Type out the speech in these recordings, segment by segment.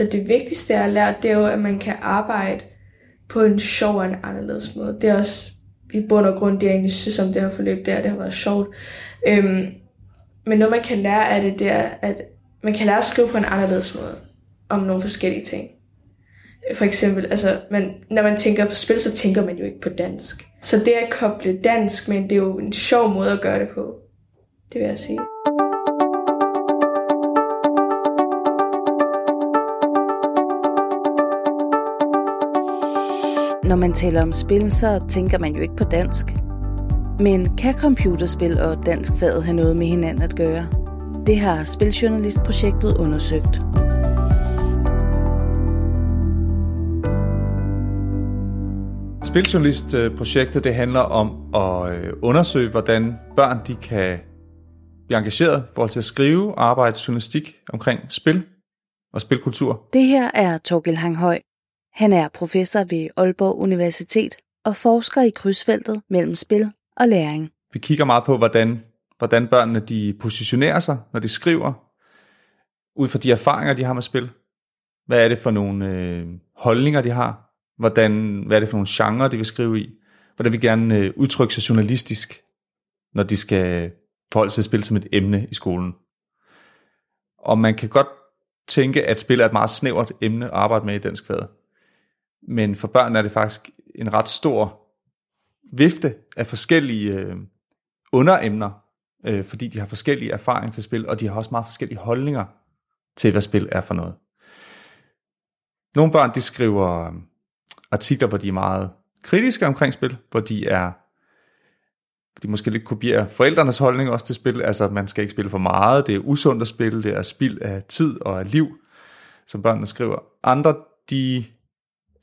Altså det vigtigste jeg har lært, det er jo, at man kan arbejde på en sjov og en anderledes måde. Det er også i bund og grund det, jeg egentlig synes om det her forløb, det er, det har været sjovt. Øhm, men noget man kan lære af det, det er, at man kan lære at skrive på en anderledes måde om nogle forskellige ting. For eksempel, altså, man, når man tænker på spil, så tænker man jo ikke på dansk. Så det at koble dansk, men det er jo en sjov måde at gøre det på. Det vil jeg sige. Når man taler om spil, så tænker man jo ikke på dansk. Men kan computerspil og dansk faget have noget med hinanden at gøre? Det har Spiljournalistprojektet undersøgt. Spiljournalistprojektet det handler om at øh, undersøge, hvordan børn de kan blive engageret i forhold til at skrive og arbejde journalistik omkring spil og spilkultur. Det her er Torgel Hanghøj. Han er professor ved Aalborg Universitet og forsker i krydsfeltet mellem spil og læring. Vi kigger meget på, hvordan, hvordan børnene de positionerer sig, når de skriver, ud fra de erfaringer, de har med spil. Hvad er det for nogle øh, holdninger, de har? Hvordan, hvad er det for nogle genrer, de vil skrive i? Hvordan vil gerne øh, udtrykke sig journalistisk, når de skal forholde sig til spil som et emne i skolen? Og man kan godt tænke, at spil er et meget snævert emne at arbejde med i dansk fag. Men for børn er det faktisk en ret stor vifte af forskellige øh, underemner, øh, fordi de har forskellige erfaringer til spil, og de har også meget forskellige holdninger til, hvad spil er for noget. Nogle børn, de skriver øh, artikler, hvor de er meget kritiske omkring spil, hvor de er de måske lidt kopierer forældrenes holdning også til spil, altså man skal ikke spille for meget, det er usundt at spille, det er spild af tid og af liv, som børnene skriver. Andre, de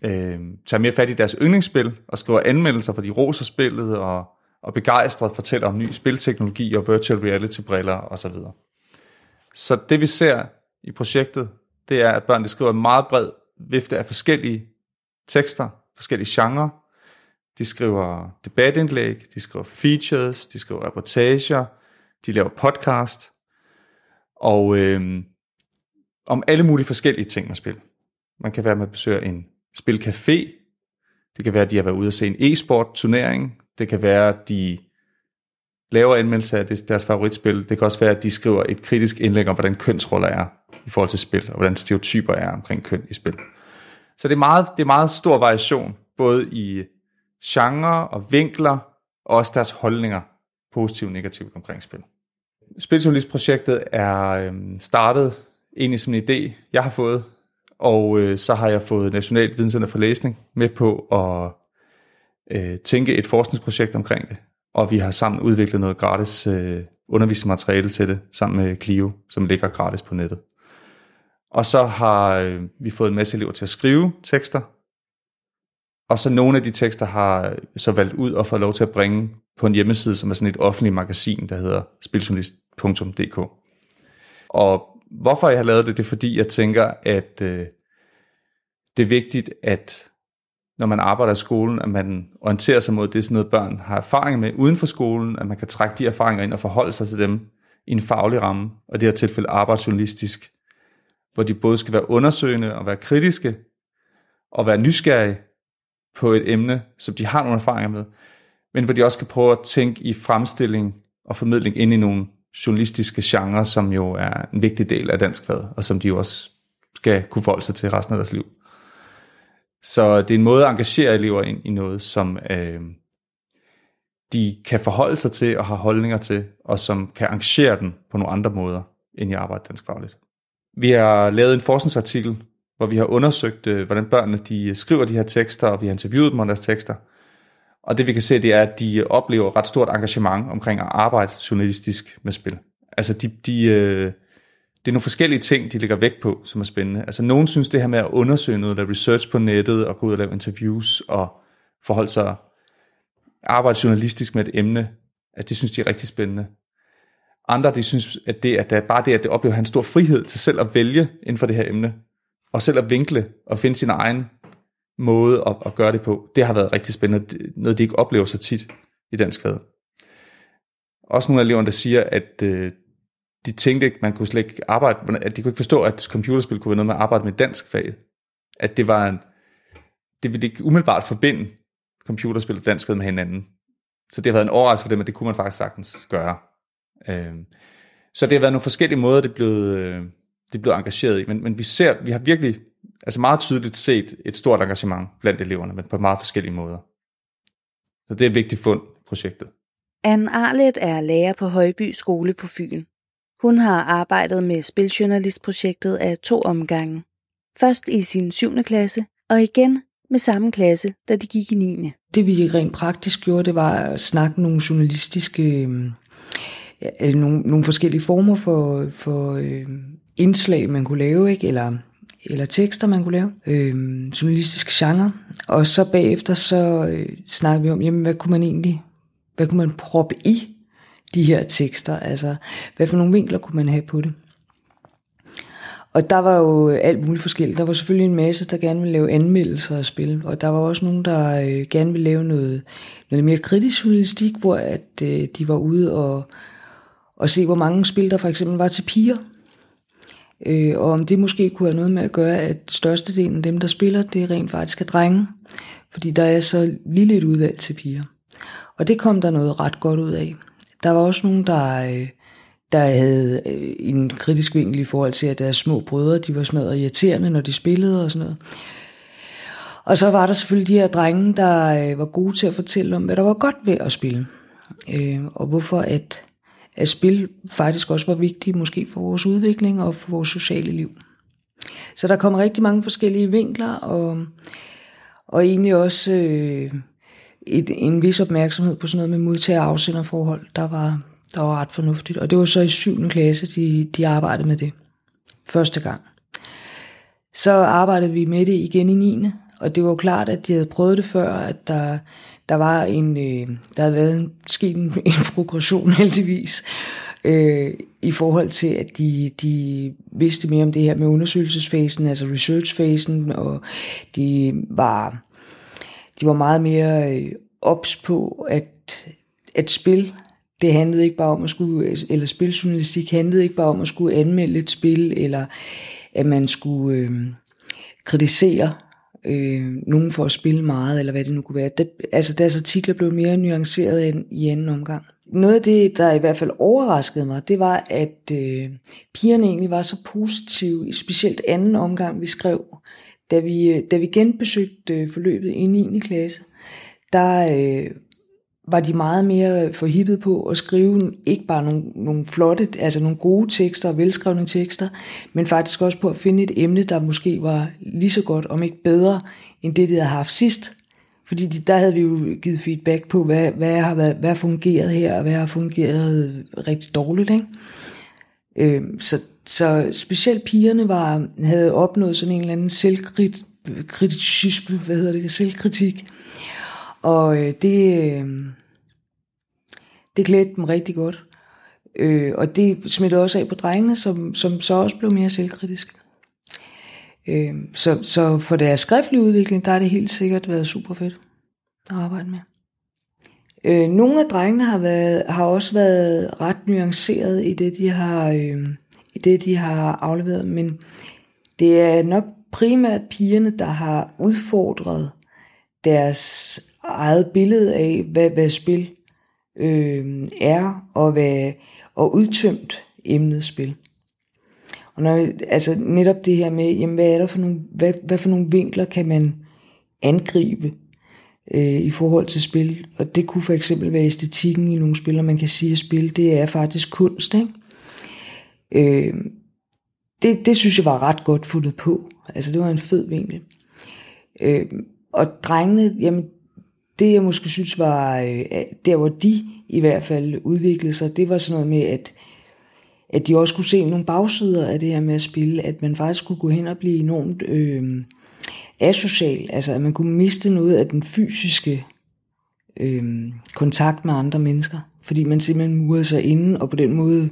øh, tager mere fat i deres yndlingsspil og skriver anmeldelser, for de roser spillet og, og begejstret fortæller om ny spilteknologi og virtual reality briller osv. Så, så det vi ser i projektet, det er, at børn de skriver en meget bred vifte af forskellige tekster, forskellige genrer. De skriver debatindlæg, de skriver features, de skriver reportager, de laver podcast, og øh, om alle mulige forskellige ting med spil. Man kan være med at besøge en spilcafé, det kan være, at de har været ude at se en e-sport turnering, det kan være, at de laver anmeldelse af deres favoritspil, det kan også være, at de skriver et kritisk indlæg om, hvordan kønsroller er i forhold til spil, og hvordan stereotyper er omkring køn i spil. Så det er meget, det er meget stor variation, både i genre og vinkler, og også deres holdninger, positivt og negativt omkring spil. Spiljournalistprojektet er øhm, startet egentlig som en idé, jeg har fået, og øh, så har jeg fået Nationalt Videnscenter for Læsning med på at øh, tænke et forskningsprojekt omkring det, og vi har sammen udviklet noget gratis øh, undervisningsmateriale til det, sammen med Clio, som ligger gratis på nettet. Og så har øh, vi fået en masse elever til at skrive tekster. Og så nogle af de tekster har øh, så valgt ud og fået lov til at bringe på en hjemmeside, som er sådan et offentligt magasin, der hedder spiljournalist.dk. Og hvorfor jeg har lavet det, det er fordi, jeg tænker, at øh, det er vigtigt, at når man arbejder i skolen, at man orienterer sig mod det, sådan noget børn har erfaring med uden for skolen, at man kan trække de erfaringer ind og forholde sig til dem i en faglig ramme, og det her tilfælde arbejdsjournalistisk, hvor de både skal være undersøgende og være kritiske, og være nysgerrige på et emne, som de har nogle erfaringer med, men hvor de også skal prøve at tænke i fremstilling og formidling ind i nogle journalistiske genrer, som jo er en vigtig del af dansk fad, og som de jo også skal kunne forholde sig til resten af deres liv. Så det er en måde at engagere elever ind i noget, som øh, de kan forholde sig til og har holdninger til, og som kan engagere den på nogle andre måder, end jeg arbejder dansk fagligt. Vi har lavet en forskningsartikel, hvor vi har undersøgt, øh, hvordan børnene de øh, skriver de her tekster, og vi har interviewet dem om deres tekster. Og det vi kan se, det er, at de oplever ret stort engagement omkring at arbejde journalistisk med spil. Altså de, de, øh, det er nogle forskellige ting, de lægger vægt på, som er spændende. Altså nogen synes det her med at undersøge noget, lave research på nettet, og gå ud og lave interviews, og forholde sig, arbejde journalistisk med et emne, altså det synes de er rigtig spændende. Andre, de synes, at det, at bare det, at det oplever en stor frihed til selv at vælge inden for det her emne, og selv at vinkle og finde sin egen måde at, at gøre det på. Det har været rigtig spændende, noget de ikke oplever så tit i dansk fag. Også nogle af eleverne, der siger, at øh, de tænkte ikke, man kunne slet ikke arbejde, at de kunne ikke forstå, at computerspil kunne være noget med at arbejde med dansk fag. At det var en, det ville ikke umiddelbart forbinde computerspil og dansk med hinanden. Så det har været en overraskelse for dem, at det kunne man faktisk sagtens gøre. Øh, så det har været nogle forskellige måder, det er blevet, øh, det er blevet engageret i. Men, men vi ser, vi har virkelig altså meget tydeligt set et stort engagement blandt eleverne, men på meget forskellige måder. Så det er et vigtigt fund projektet. Anne Arlet er lærer på Højby Skole på Fyn. Hun har arbejdet med spiljournalistprojektet af to omgange. Først i sin 7. klasse, og igen med samme klasse, da de gik i 9. Det vi rent praktisk gjorde, det var at snakke nogle journalistiske, øh, nogle, nogle forskellige former for, for øh, indslag, man kunne lave, ikke? eller eller tekster, man kunne lave, øh, journalistiske genre. Og så bagefter så øh, snakkede vi om, jamen, hvad kunne man egentlig, hvad kunne man proppe i de her tekster? Altså, hvad for nogle vinkler kunne man have på det? Og der var jo alt muligt forskelligt. Der var selvfølgelig en masse, der gerne ville lave anmeldelser af spil, og der var også nogen, der øh, gerne ville lave noget, noget mere kritisk journalistik, hvor at øh, de var ude og, og se, hvor mange spil der for eksempel var til piger. Øh, og om det måske kunne have noget med at gøre, at størstedelen af dem, der spiller, det er rent faktisk er drenge. Fordi der er så lille et udvalg til piger. Og det kom der noget ret godt ud af. Der var også nogen, der, øh, der havde øh, en kritisk vinkel i forhold til, at deres små brødre, de var smadret irriterende, når de spillede og sådan noget. Og så var der selvfølgelig de her drenge, der øh, var gode til at fortælle om, hvad der var godt ved at spille. Øh, Og hvorfor at at spil faktisk også var vigtigt, måske for vores udvikling og for vores sociale liv. Så der kom rigtig mange forskellige vinkler, og, og egentlig også øh, et, en vis opmærksomhed på sådan noget med modtager- og afsenderforhold, der var, der var ret fornuftigt. Og det var så i 7. klasse, de, de arbejdede med det første gang. Så arbejdede vi med det igen i 9. Og det var jo klart, at de havde prøvet det før, at der der var en, øh, der havde været en, sket en, en progression heldigvis, øh, i forhold til, at de, de vidste mere om det her med undersøgelsesfasen, altså researchfasen, og de var, de var meget mere øh, ops på, at, at spil, det handlede ikke bare om at skulle, eller spiljournalistik handlede ikke bare om at skulle anmelde et spil, eller at man skulle øh, kritisere øh, nogen for at spille meget, eller hvad det nu kunne være. Det, altså deres artikler blev mere nuanceret end i anden omgang. Noget af det, der i hvert fald overraskede mig, det var, at øh, pigerne egentlig var så positive, specielt anden omgang, vi skrev. Da vi, øh, da vi genbesøgte øh, forløbet i 9. klasse, der øh, var de meget mere forhippet på at skrive ikke bare nogle, nogle flotte, altså nogle gode tekster og velskrevne tekster, men faktisk også på at finde et emne, der måske var lige så godt, om ikke bedre, end det, de havde haft sidst. Fordi der havde vi jo givet feedback på, hvad, hvad har været, hvad har fungeret her, og hvad har fungeret rigtig dårligt. Ikke? Øh, så, så specielt pigerne var, havde opnået sådan en eller anden selvkritisk, hvad hedder det, selvkritik, og øh, det, øh, det klædte dem rigtig godt. Øh, og det smittede også af på drengene, som, som så også blev mere selvkritiske. Øh, så, så for deres skriftlige udvikling, der har det helt sikkert været super fedt at arbejde med. Øh, nogle af drengene har, været, har også været ret nuanceret i det, de har, øh, i det, de har afleveret, men det er nok primært pigerne, der har udfordret deres eget billede af, hvad, hvad spil øh, er, og, hvad, og udtømt emnet spil. Og når, altså netop det her med, jamen, hvad er der for nogle, hvad, hvad for nogle vinkler kan man angribe øh, i forhold til spil? Og det kunne for eksempel være æstetikken i nogle spil, og man kan sige, at spil, det er faktisk kunst, ikke? Øh, det, det synes jeg var ret godt fundet på. Altså det var en fed vinkel. Øh, og drengene, jamen det jeg måske synes var, øh, der hvor de i hvert fald udviklede sig, det var sådan noget med, at, at de også kunne se nogle bagsider af det her med at spille, at man faktisk kunne gå hen og blive enormt øh, asocial, altså at man kunne miste noget af den fysiske øh, kontakt med andre mennesker, fordi man simpelthen murede sig inden, og på den måde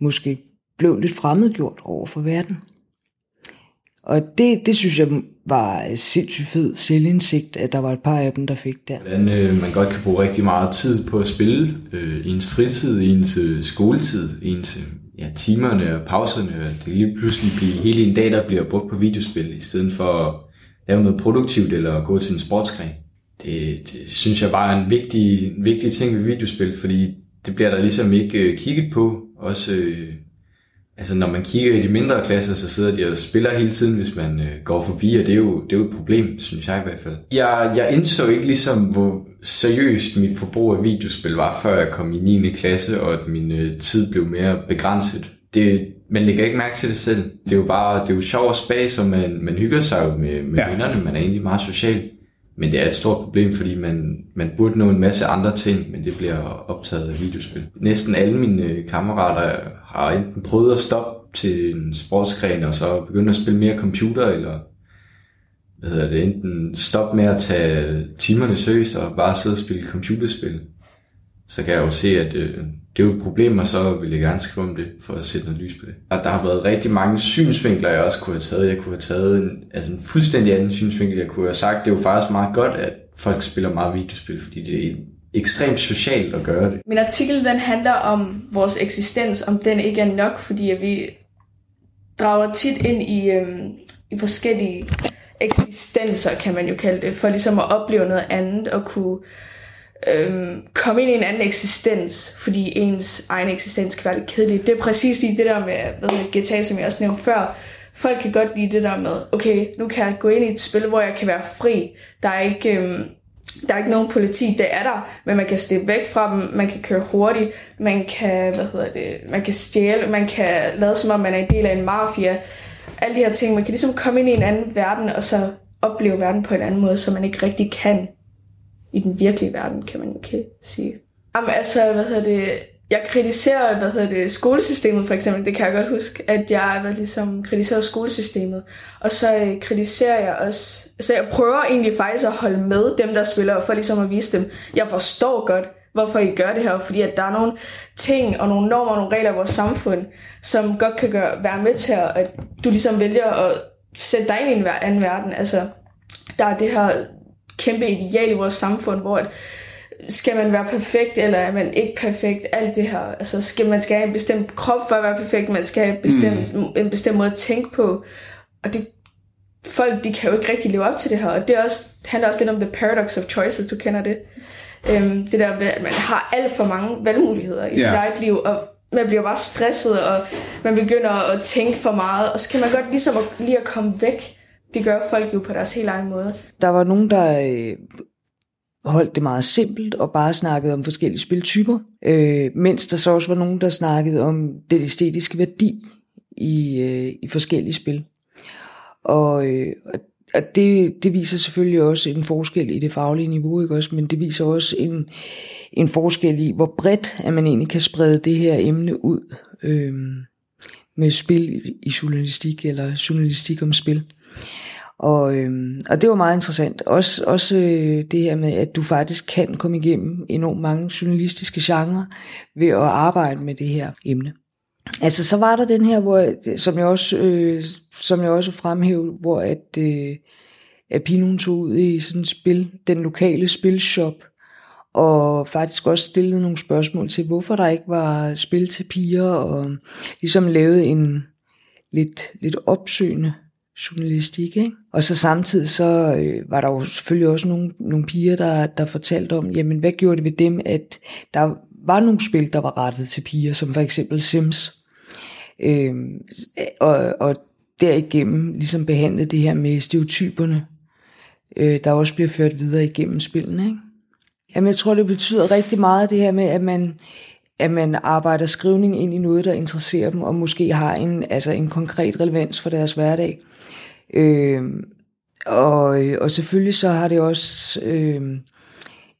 måske blev lidt fremmedgjort over for verden. Og det, det synes jeg var øh, sindssygt fed selvindsigt, at der var et par af dem, der fik der. Hvordan øh, man godt kan bruge rigtig meget tid på at spille. Øh, ens fritid, ens øh, skoletid, ens øh, ja, timerne og pauserne, og det kan lige pludselig blive hele en dag, der bliver brugt på videospil, i stedet for at lave noget produktivt eller gå til en sportsgren. Det, det synes jeg bare er en vigtig, en vigtig ting ved videospil, fordi det bliver der ligesom ikke øh, kigget på. Også øh, altså når man kigger i de mindre klasser, så sidder de og spiller hele tiden, hvis man øh, går forbi, og det er, jo, det er jo et problem, synes jeg i hvert fald. Jeg, jeg indså ikke ligesom, hvor seriøst mit forbrug af videospil var, før jeg kom i 9. klasse, og at min øh, tid blev mere begrænset. Det, man lægger ikke mærke til det selv. Det er jo bare, det er jo sjov og spas, og man, man hygger sig jo med, med ja. vennerne, man er egentlig meget social. Men det er et stort problem, fordi man, man burde nå en masse andre ting, men det bliver optaget af videospil. Næsten alle mine øh, kammerater har enten prøvet at stoppe til en sportsgren, og så begynde at spille mere computer, eller hvad hedder det, enten stoppe med at tage timerne seriøst og bare sidde og spille computerspil. Så kan jeg jo se, at øh, det er jo et problem, og så vil jeg gerne skrive om det, for at sætte noget lys på det. Og der har været rigtig mange synsvinkler, jeg også kunne have taget. Jeg kunne have taget en, altså en fuldstændig anden synsvinkel. Jeg kunne have sagt, det er jo faktisk meget godt, at folk spiller meget videospil, fordi det er ekstremt socialt at gøre det. Min artikel den handler om vores eksistens, om den ikke er nok, fordi at vi drager tit ind i, øhm, i forskellige eksistenser, kan man jo kalde det, for ligesom at opleve noget andet og kunne øhm, komme ind i en anden eksistens, fordi ens egen eksistens kan være lidt kedelig. Det er præcis lige det der med ved GTA, som jeg også nævnte før. Folk kan godt lide det der med, okay, nu kan jeg gå ind i et spil, hvor jeg kan være fri. Der er ikke, øhm, der er ikke nogen politi, det er der, men man kan slippe væk fra dem, man kan køre hurtigt, man kan, hvad hedder det, man kan stjæle, man kan lade som om man er en del af en mafia. Alle de her ting, man kan ligesom komme ind i en anden verden, og så opleve verden på en anden måde, som man ikke rigtig kan i den virkelige verden, kan man jo sige. Jamen altså, hvad hedder det, jeg kritiserer, hvad hedder det, skolesystemet for eksempel, det kan jeg godt huske, at jeg hvad, ligesom kritiserer skolesystemet. Og så øh, kritiserer jeg også, så jeg prøver egentlig faktisk at holde med dem, der spiller, for ligesom at vise dem, jeg forstår godt, hvorfor I gør det her, fordi at der er nogle ting og nogle normer og nogle regler i vores samfund, som godt kan gøre, være med til, at du ligesom vælger at sætte dig ind i en anden verden. Altså, der er det her kæmpe ideal i vores samfund, hvor at, skal man være perfekt, eller er man ikke perfekt, alt det her. Altså, skal man skal have en bestemt krop for at være perfekt, man skal have bestemt, mm. en bestemt måde at tænke på. Og det, folk, de kan jo ikke rigtig leve op til det her. Og det, er også, handler også lidt om the paradox of choice, hvis du kender det. Um, det der med, at man har alt for mange valgmuligheder i yeah. sit eget liv, og man bliver bare stresset, og man begynder at tænke for meget, og så kan man godt ligesom at, lige at komme væk det gør folk jo på deres helt egen måde. Der var nogen, der øh, holdt det meget simpelt og bare snakkede om forskellige spiltyper, øh, mens der så også var nogen, der snakkede om den æstetiske værdi i, øh, i forskellige spil. Og, øh, og det, det viser selvfølgelig også en forskel i det faglige niveau, ikke også? men det viser også en, en forskel i, hvor bredt at man egentlig kan sprede det her emne ud øh, med spil i journalistik eller journalistik om spil. Og, øhm, og det var meget interessant. Også, også øh, det her med, at du faktisk kan komme igennem enormt mange journalistiske genrer ved at arbejde med det her emne. Altså så var der den her, hvor, som jeg også, øh, som jeg også fremhævede, hvor at, øh, at Pino tog ud i sådan et spil, den lokale spilshop, og faktisk også stillede nogle spørgsmål til, hvorfor der ikke var spil til piger, og ligesom lavede en lidt, lidt opsøgende journalistik. Ikke? Og så samtidig så øh, var der jo selvfølgelig også nogle, nogle piger, der, der fortalte om, jamen hvad gjorde det ved dem, at der var nogle spil, der var rettet til piger, som for eksempel Sims. Øh, og, og derigennem ligesom behandlede det her med stereotyperne, øh, der også bliver ført videre igennem spillene. Ikke? Jamen jeg tror, det betyder rigtig meget det her med, at man, at man arbejder skrivning ind i noget, der interesserer dem, og måske har en, altså en konkret relevans for deres hverdag. Øh, og, og selvfølgelig så har det også øh,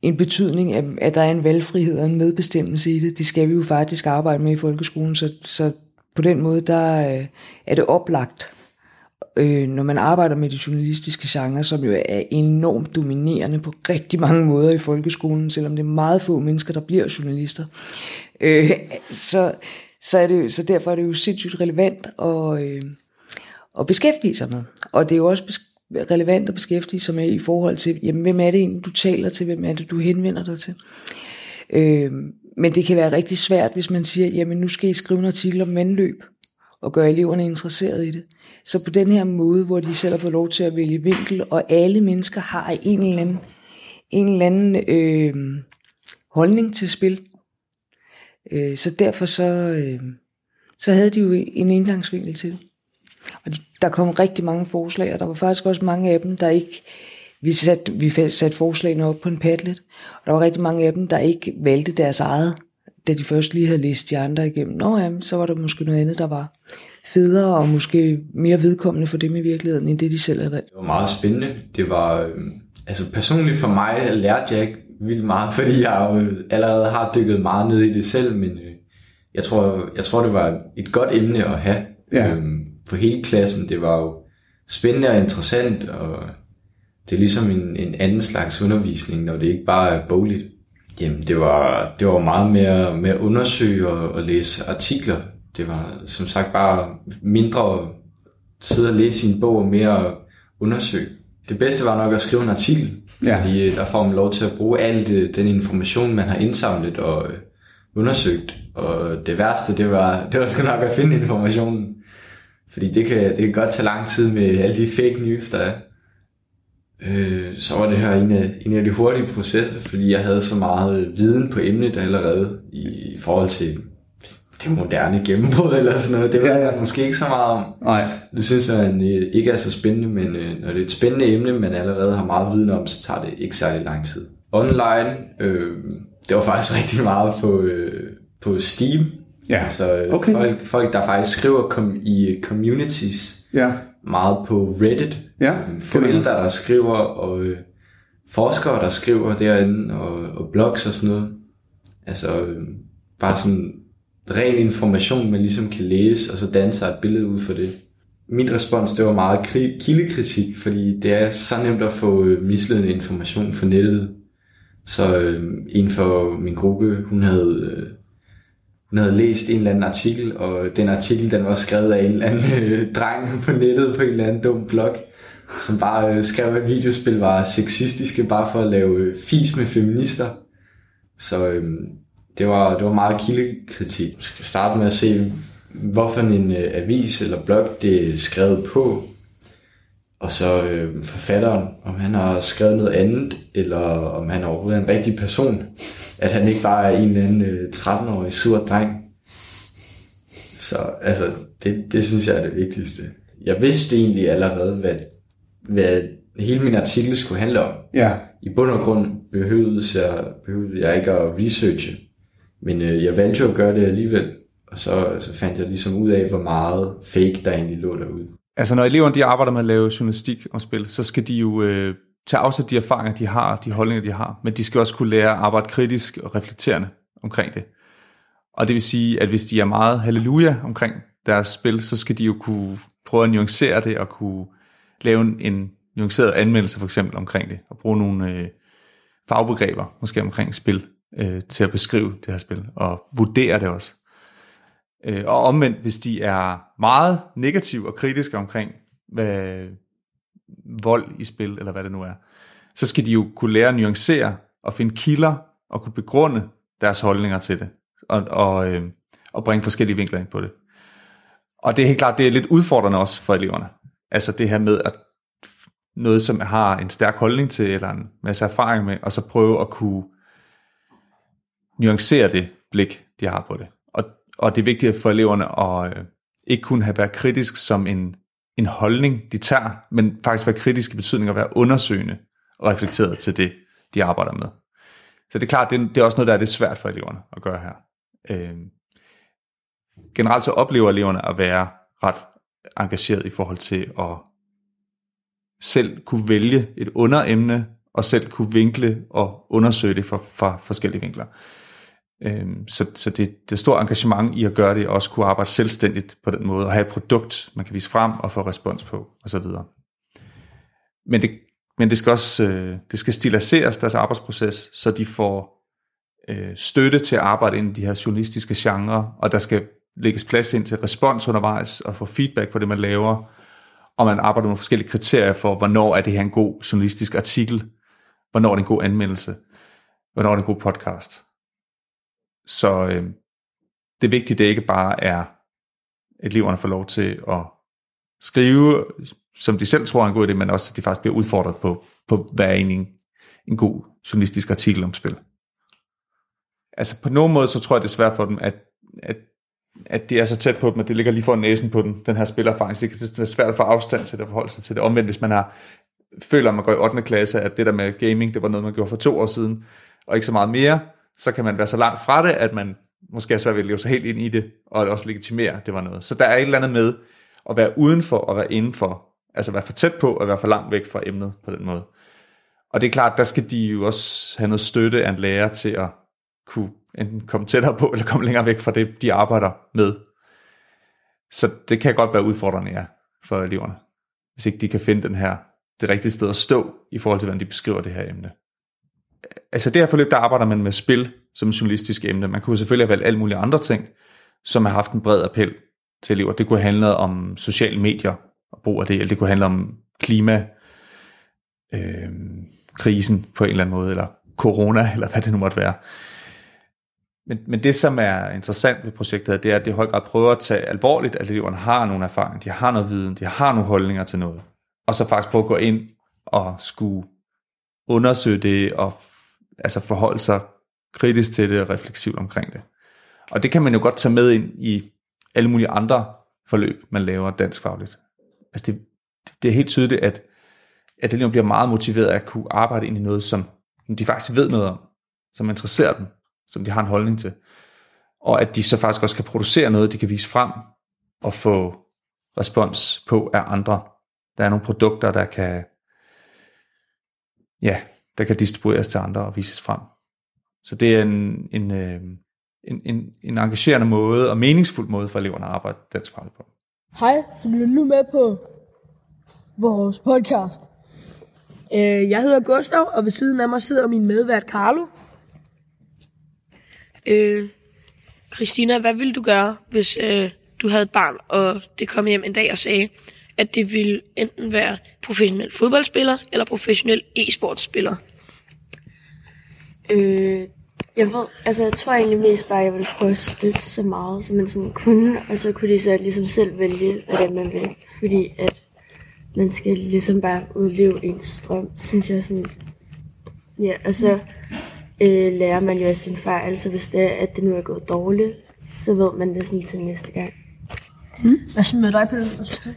en betydning, at, at der er en valgfrihed og en medbestemmelse i det. Det skal vi jo faktisk arbejde med i folkeskolen, så, så på den måde der øh, er det oplagt, øh, når man arbejder med de journalistiske genrer, som jo er enormt dominerende på rigtig mange måder i folkeskolen, selvom det er meget få mennesker, der bliver journalister. Øh, så, så, er det, så derfor er det jo sindssygt relevant at, øh, at beskæftige sig med. Og det er jo også relevant at beskæftige sig med i forhold til, jamen, hvem er det egentlig, du taler til, hvem er det, du henvender dig til. Øh, men det kan være rigtig svært, hvis man siger, jamen nu skal I skrive en artikel om vandløb, og gøre eleverne interesseret i det. Så på den her måde, hvor de selv har fået lov til at vælge vinkel, og alle mennesker har en eller anden, en eller anden øh, holdning til spil. Øh, så derfor så, øh, så havde de jo en indgangsvinkel til det. Og de, der kom rigtig mange forslag, og der var faktisk også mange af dem, der ikke... Vi satte vi sat forslagene op på en Padlet, og der var rigtig mange af dem, der ikke valgte deres eget, da de først lige havde læst de andre igennem. Nå jamen, så var der måske noget andet, der var federe og måske mere vedkommende for dem i virkeligheden, end det de selv havde valgt. Det var meget spændende. Det var, øh, altså personligt for mig lærte jeg ikke vildt meget, fordi jeg jo allerede har dykket meget ned i det selv, men øh, jeg, tror, jeg tror, det var et godt emne at have ja. øhm, for hele klassen. Det var jo spændende og interessant, og det er ligesom en, en anden slags undervisning, når det ikke bare er bogligt. Jamen, det var, det var meget mere med at undersøge og, og læse artikler. Det var som sagt bare mindre sidde og læse sin bog og mere undersøge. Det bedste var nok at skrive en artikel, ja. fordi øh, der får man lov til at bruge al den information, man har indsamlet og øh, undersøgt. Og det værste, det var, det var sgu nok at finde informationen. Fordi det kan, det kan godt tage lang tid med alle de fake news, der er. Øh, så var det her en af, en af de hurtige processer, fordi jeg havde så meget viden på emnet allerede i forhold til det moderne gennembrud eller sådan noget. Det ved jeg måske ikke så meget om. Nej. Det synes jeg øh, ikke er så spændende, men øh, når det er et spændende emne, man allerede har meget viden om, så tager det ikke særlig lang tid. Online, øh, det var faktisk rigtig meget på, øh, på Steam. Ja, altså, øh, okay. folk, folk, der faktisk skriver kom, i communities, Ja, meget på Reddit. ja. Forældre, der skriver, og øh, forskere, der skriver derinde, og, og blogs og sådan noget. Altså, øh, bare sådan ren information, man ligesom kan læse, og så danne sig et billede ud for det. Min respons, det var meget kildekritik, fordi det er så nemt at få øh, misledende information fra nettet. Så øh, en for min gruppe, hun havde, øh, hun havde læst en eller anden artikel, og den artikel, den var skrevet af en eller anden øh, dreng på nettet på en eller anden dum blog, som bare øh, skrev, at videospil var sexistiske, bare for at lave øh, fis med feminister. Så øh, det, var, det var meget kildekritik. Jeg skal starte med at se, hvorfor en øh, avis eller blog det er skrevet på, og så øh, forfatteren, om han har skrevet noget andet, eller om han overhovedet er en rigtig person. At han ikke bare er en eller anden øh, 13-årig sur dreng. Så altså, det, det synes jeg er det vigtigste. Jeg vidste egentlig allerede, hvad, hvad hele min artikel skulle handle om. Ja, I bund og grund behøvede jeg, behøvede jeg ikke at researche. Men øh, jeg valgte jo at gøre det alligevel. Og så, så fandt jeg ligesom ud af, hvor meget fake der egentlig lå derude. Altså når eleverne de arbejder med at lave journalistik og spil, så skal de jo øh, tage afsæt de erfaringer, de har, de holdninger, de har, men de skal også kunne lære at arbejde kritisk og reflekterende omkring det. Og det vil sige, at hvis de er meget halleluja omkring deres spil, så skal de jo kunne prøve at nuancere det og kunne lave en, en nuanceret anmeldelse for eksempel omkring det, og bruge nogle øh, fagbegreber måske omkring spil øh, til at beskrive det her spil, og vurdere det også. Øh, og omvendt, hvis de er meget negative og kritiske omkring hvad, vold i spil, eller hvad det nu er, så skal de jo kunne lære at nuancere og finde kilder og kunne begrunde deres holdninger til det, og, og, øh, og bringe forskellige vinkler ind på det. Og det er helt klart, det er lidt udfordrende også for eleverne. Altså det her med at noget, som har en stærk holdning til, eller en masse erfaring med, og så prøve at kunne nuancere det blik, de har på det. Og, og det er vigtigt for eleverne at øh, ikke kun have været kritisk som en, en holdning, de tager, men faktisk være kritisk i betydning at være undersøgende og reflekteret til det, de arbejder med. Så det er klart, det det er også noget, der er lidt svært for eleverne at gøre her. Øh, generelt så oplever eleverne at være ret engageret i forhold til at selv kunne vælge et underemne, og selv kunne vinkle og undersøge det fra, fra forskellige vinkler. Øhm, så så det, det er stor engagement i at gøre det, og også kunne arbejde selvstændigt på den måde, og have et produkt, man kan vise frem og få respons på, osv. Men det, men det skal også øh, det skal stiliseres, deres arbejdsproces, så de får øh, støtte til at arbejde inden de her journalistiske genrer, og der skal lægges plads ind til respons undervejs, og få feedback på det, man laver, og man arbejder med forskellige kriterier for, hvornår er det her en god journalistisk artikel, hvornår er det en god anmeldelse, hvornår er det en god podcast. Så øh, det vigtige, det ikke bare er, at eleverne får lov til at skrive, som de selv tror er en god idé, men også, at de faktisk bliver udfordret på, på hvad er egentlig en, en god journalistisk artikel om spil. Altså på nogen måde, så tror jeg, det er svært for dem, at, at, at det er så tæt på dem, at det ligger lige for næsen på den, den her spillerfaring. Så det kan være svært at få afstand til det og forholde sig til det. Omvendt, hvis man har, føler, at man går i 8. klasse, at det der med gaming, det var noget, man gjorde for to år siden, og ikke så meget mere, så kan man være så langt fra det, at man måske er svært ved at leve sig helt ind i det, og også legitimere, at det var noget. Så der er et eller andet med at være udenfor og være indenfor. Altså være for tæt på og være for langt væk fra emnet på den måde. Og det er klart, der skal de jo også have noget støtte af en lærer til at kunne enten komme tættere på, eller komme længere væk fra det, de arbejder med. Så det kan godt være udfordrende, ja, for eleverne, hvis ikke de kan finde den her, det rigtige sted at stå, i forhold til, hvordan de beskriver det her emne. Altså det her forløb, der arbejder man med spil som journalistisk emne. Man kunne selvfølgelig have valgt alle mulige andre ting, som har haft en bred appel til elever. Det kunne handle om sociale medier og brug af det, eller det kunne handle om klima, øh, krisen på en eller anden måde, eller corona, eller hvad det nu måtte være. Men, men det, som er interessant ved projektet, det er, at det i høj grad prøver at tage alvorligt, at eleverne har nogle erfaringer, de har noget viden, de har nogle holdninger til noget, og så faktisk prøve at gå ind og skulle undersøge det, og altså forholde sig kritisk til det og refleksivt omkring det. Og det kan man jo godt tage med ind i alle mulige andre forløb, man laver danskfagligt. Altså det, det er helt tydeligt, at, at eleverne bliver meget motiveret af at kunne arbejde ind i noget, som de faktisk ved noget om, som interesserer dem, som de har en holdning til. Og at de så faktisk også kan producere noget, de kan vise frem og få respons på af andre. Der er nogle produkter, der kan, ja, der kan distribueres til andre og vises frem. Så det er en, en, øh, en, en, en engagerende måde og meningsfuld måde for eleverne at arbejde danskfagligt på. Hej, du lytter nu med på vores podcast. Øh, jeg hedder Gustav, og ved siden af mig sidder min medvært Carlo. Øh, Christina, hvad ville du gøre, hvis øh, du havde et barn, og det kom hjem en dag og sagde, at det ville enten være professionel fodboldspiller eller professionel e-sportspiller? Øh, jeg ved, altså jeg tror egentlig mest bare, at jeg ville prøve at støtte så meget, som man sådan kunne, og så kunne de så ligesom selv vælge, hvad det man vil. Fordi at man skal ligesom bare udleve ens strøm, synes jeg sådan. Ja, og så øh, lærer man jo af sin fejl, så hvis det er, at det nu er gået dårligt, så ved man det sådan til næste gang. Mm. Hvad så med dig? Hvad synes du?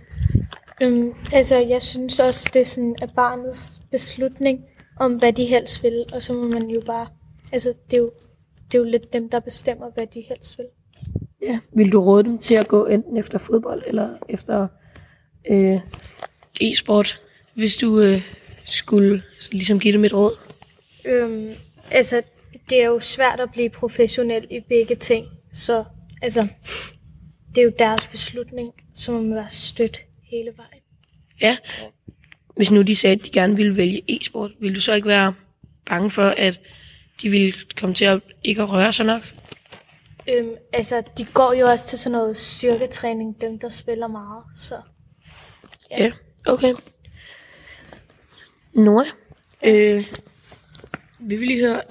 Øhm, altså, jeg synes også, det er sådan at barnets beslutning om, hvad de helst vil, og så må man jo bare, altså, det er jo, det er jo lidt dem, der bestemmer, hvad de helst vil. Ja, vil du råde dem til at gå enten efter fodbold eller efter øh, e-sport, hvis du øh, skulle ligesom give dem et råd? Øhm, altså, det er jo svært at blive professionel i begge ting, så altså, det er jo deres beslutning, så man må være stødt hele vejen. Ja. Hvis nu de sagde, at de gerne ville vælge e-sport, ville du så ikke være bange for, at de ville komme til at ikke at røre sig nok? Øhm, altså, de går jo også til sådan noget styrketræning, dem der spiller meget, så... Ja, ja okay. Nora, øh, vi vil lige høre,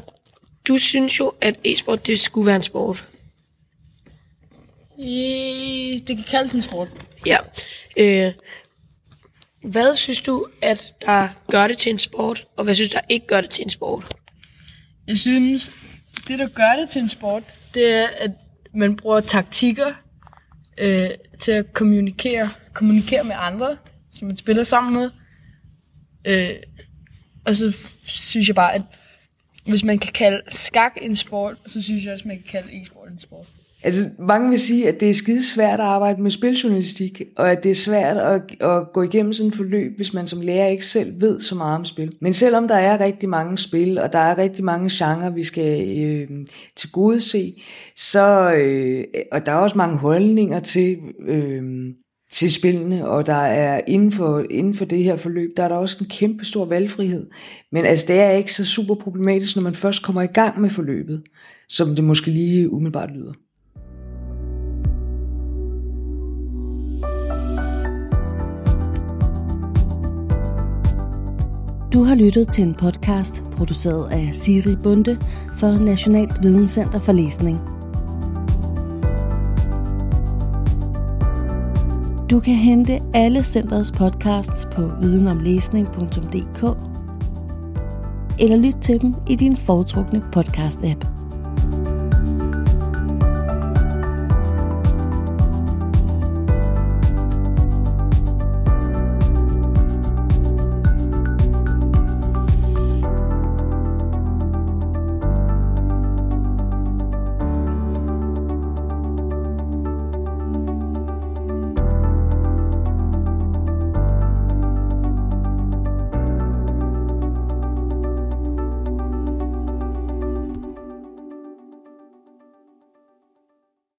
du synes jo, at e-sport det skulle være en sport. I, det kan kaldes en sport. Ja. Øh, hvad synes du, at der gør det til en sport, og hvad synes du, der ikke gør det til en sport? Jeg synes, det der gør det til en sport, det er, at man bruger taktikker øh, til at kommunikere, kommunikere med andre, som man spiller sammen med. Øh, og så synes jeg bare, at hvis man kan kalde skak en sport, så synes jeg også, man kan kalde e-sport en sport. Altså, mange vil sige, at det er skide svært at arbejde med spiljournalistik, og at det er svært at, at gå igennem sådan et forløb, hvis man som lærer ikke selv ved så meget om spil. Men selvom der er rigtig mange spil, og der er rigtig mange genrer, vi skal øh, til gode se, så, øh, og der er også mange holdninger til, øh, til spillene, og der er inden for, inden for det her forløb, der er der også en kæmpe stor valgfrihed. Men altså, det er ikke så super problematisk, når man først kommer i gang med forløbet, som det måske lige umiddelbart lyder. Du har lyttet til en podcast produceret af Siri Bunde for Nationalt Videnscenter for Læsning. Du kan hente alle centrets podcasts på videnomlæsning.dk eller lyt til dem i din foretrukne podcast-app.